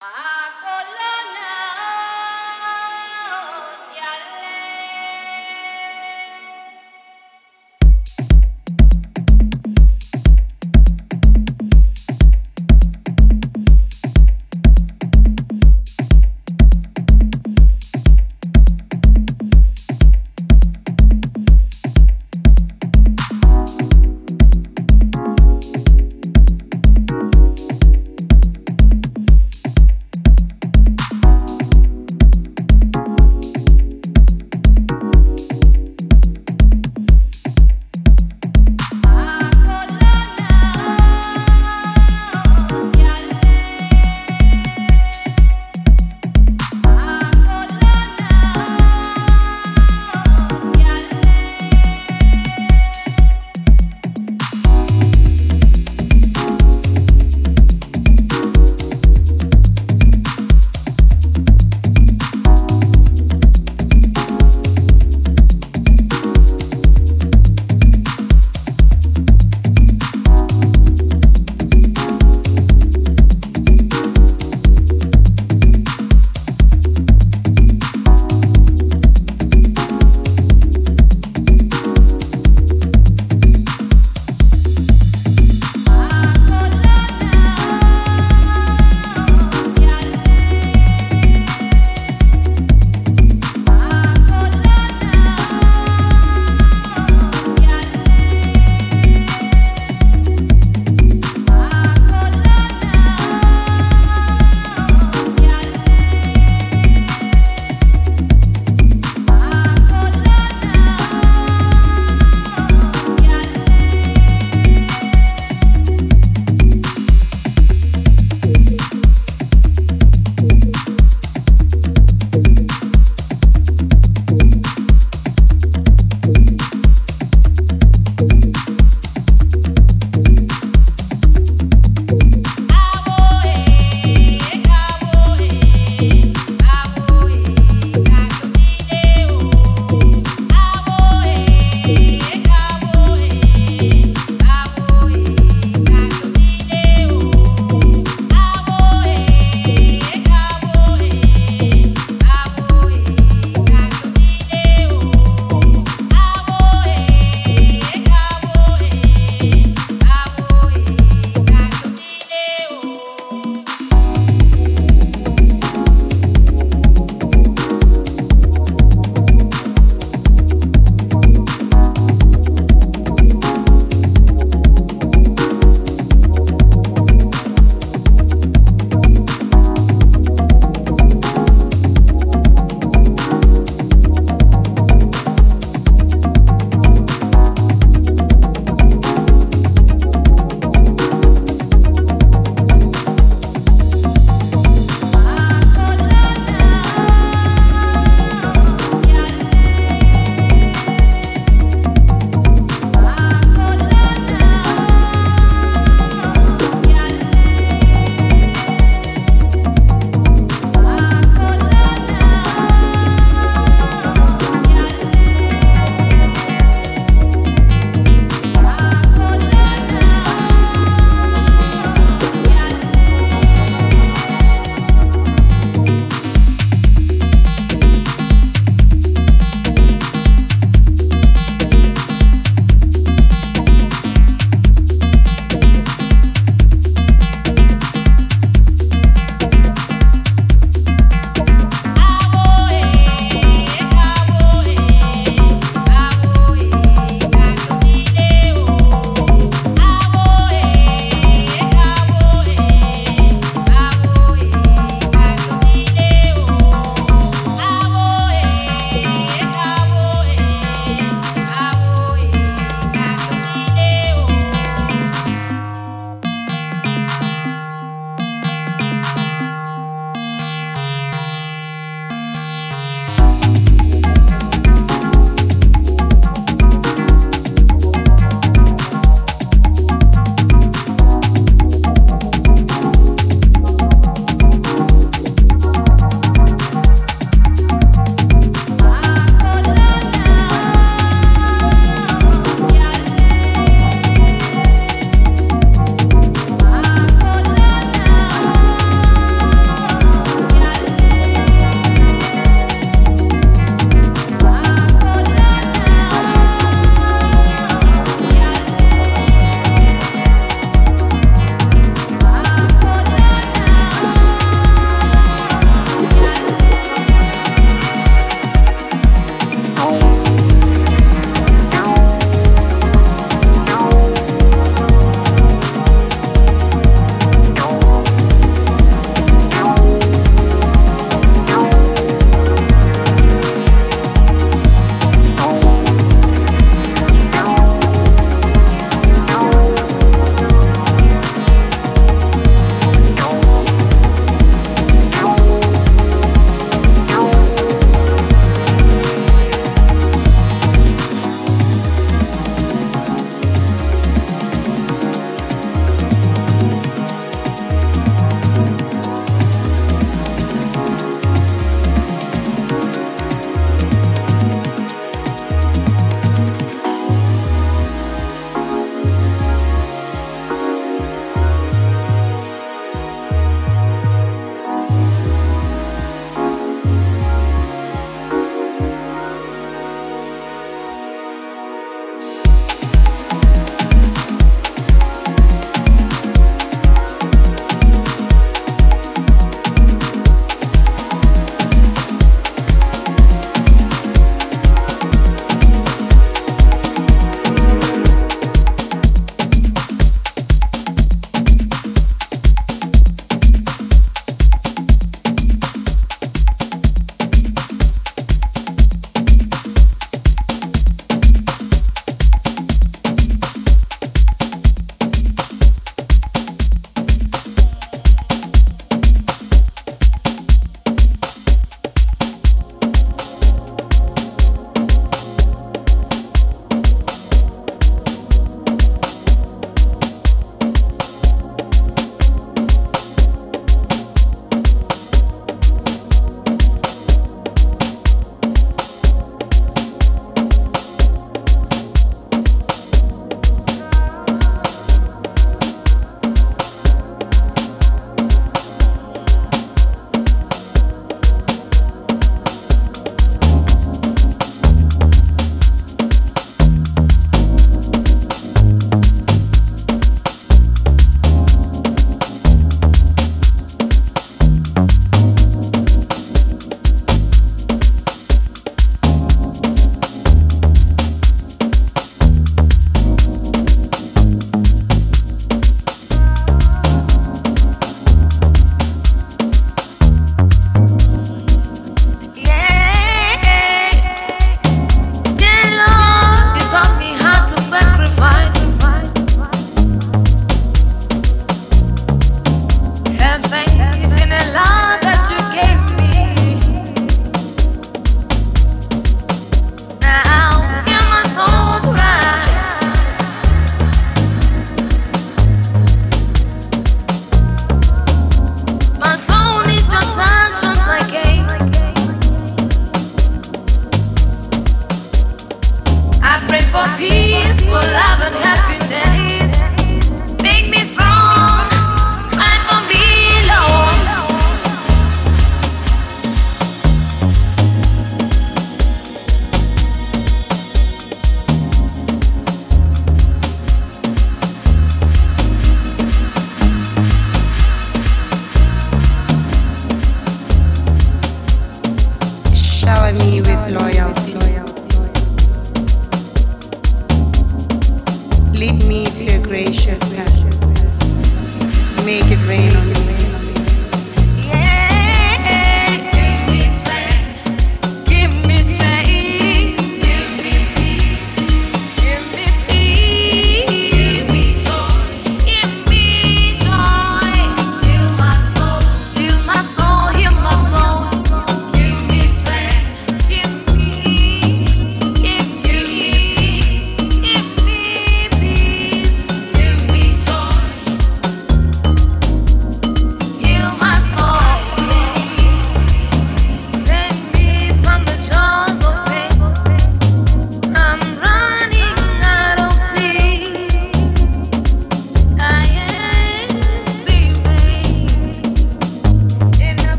Wow.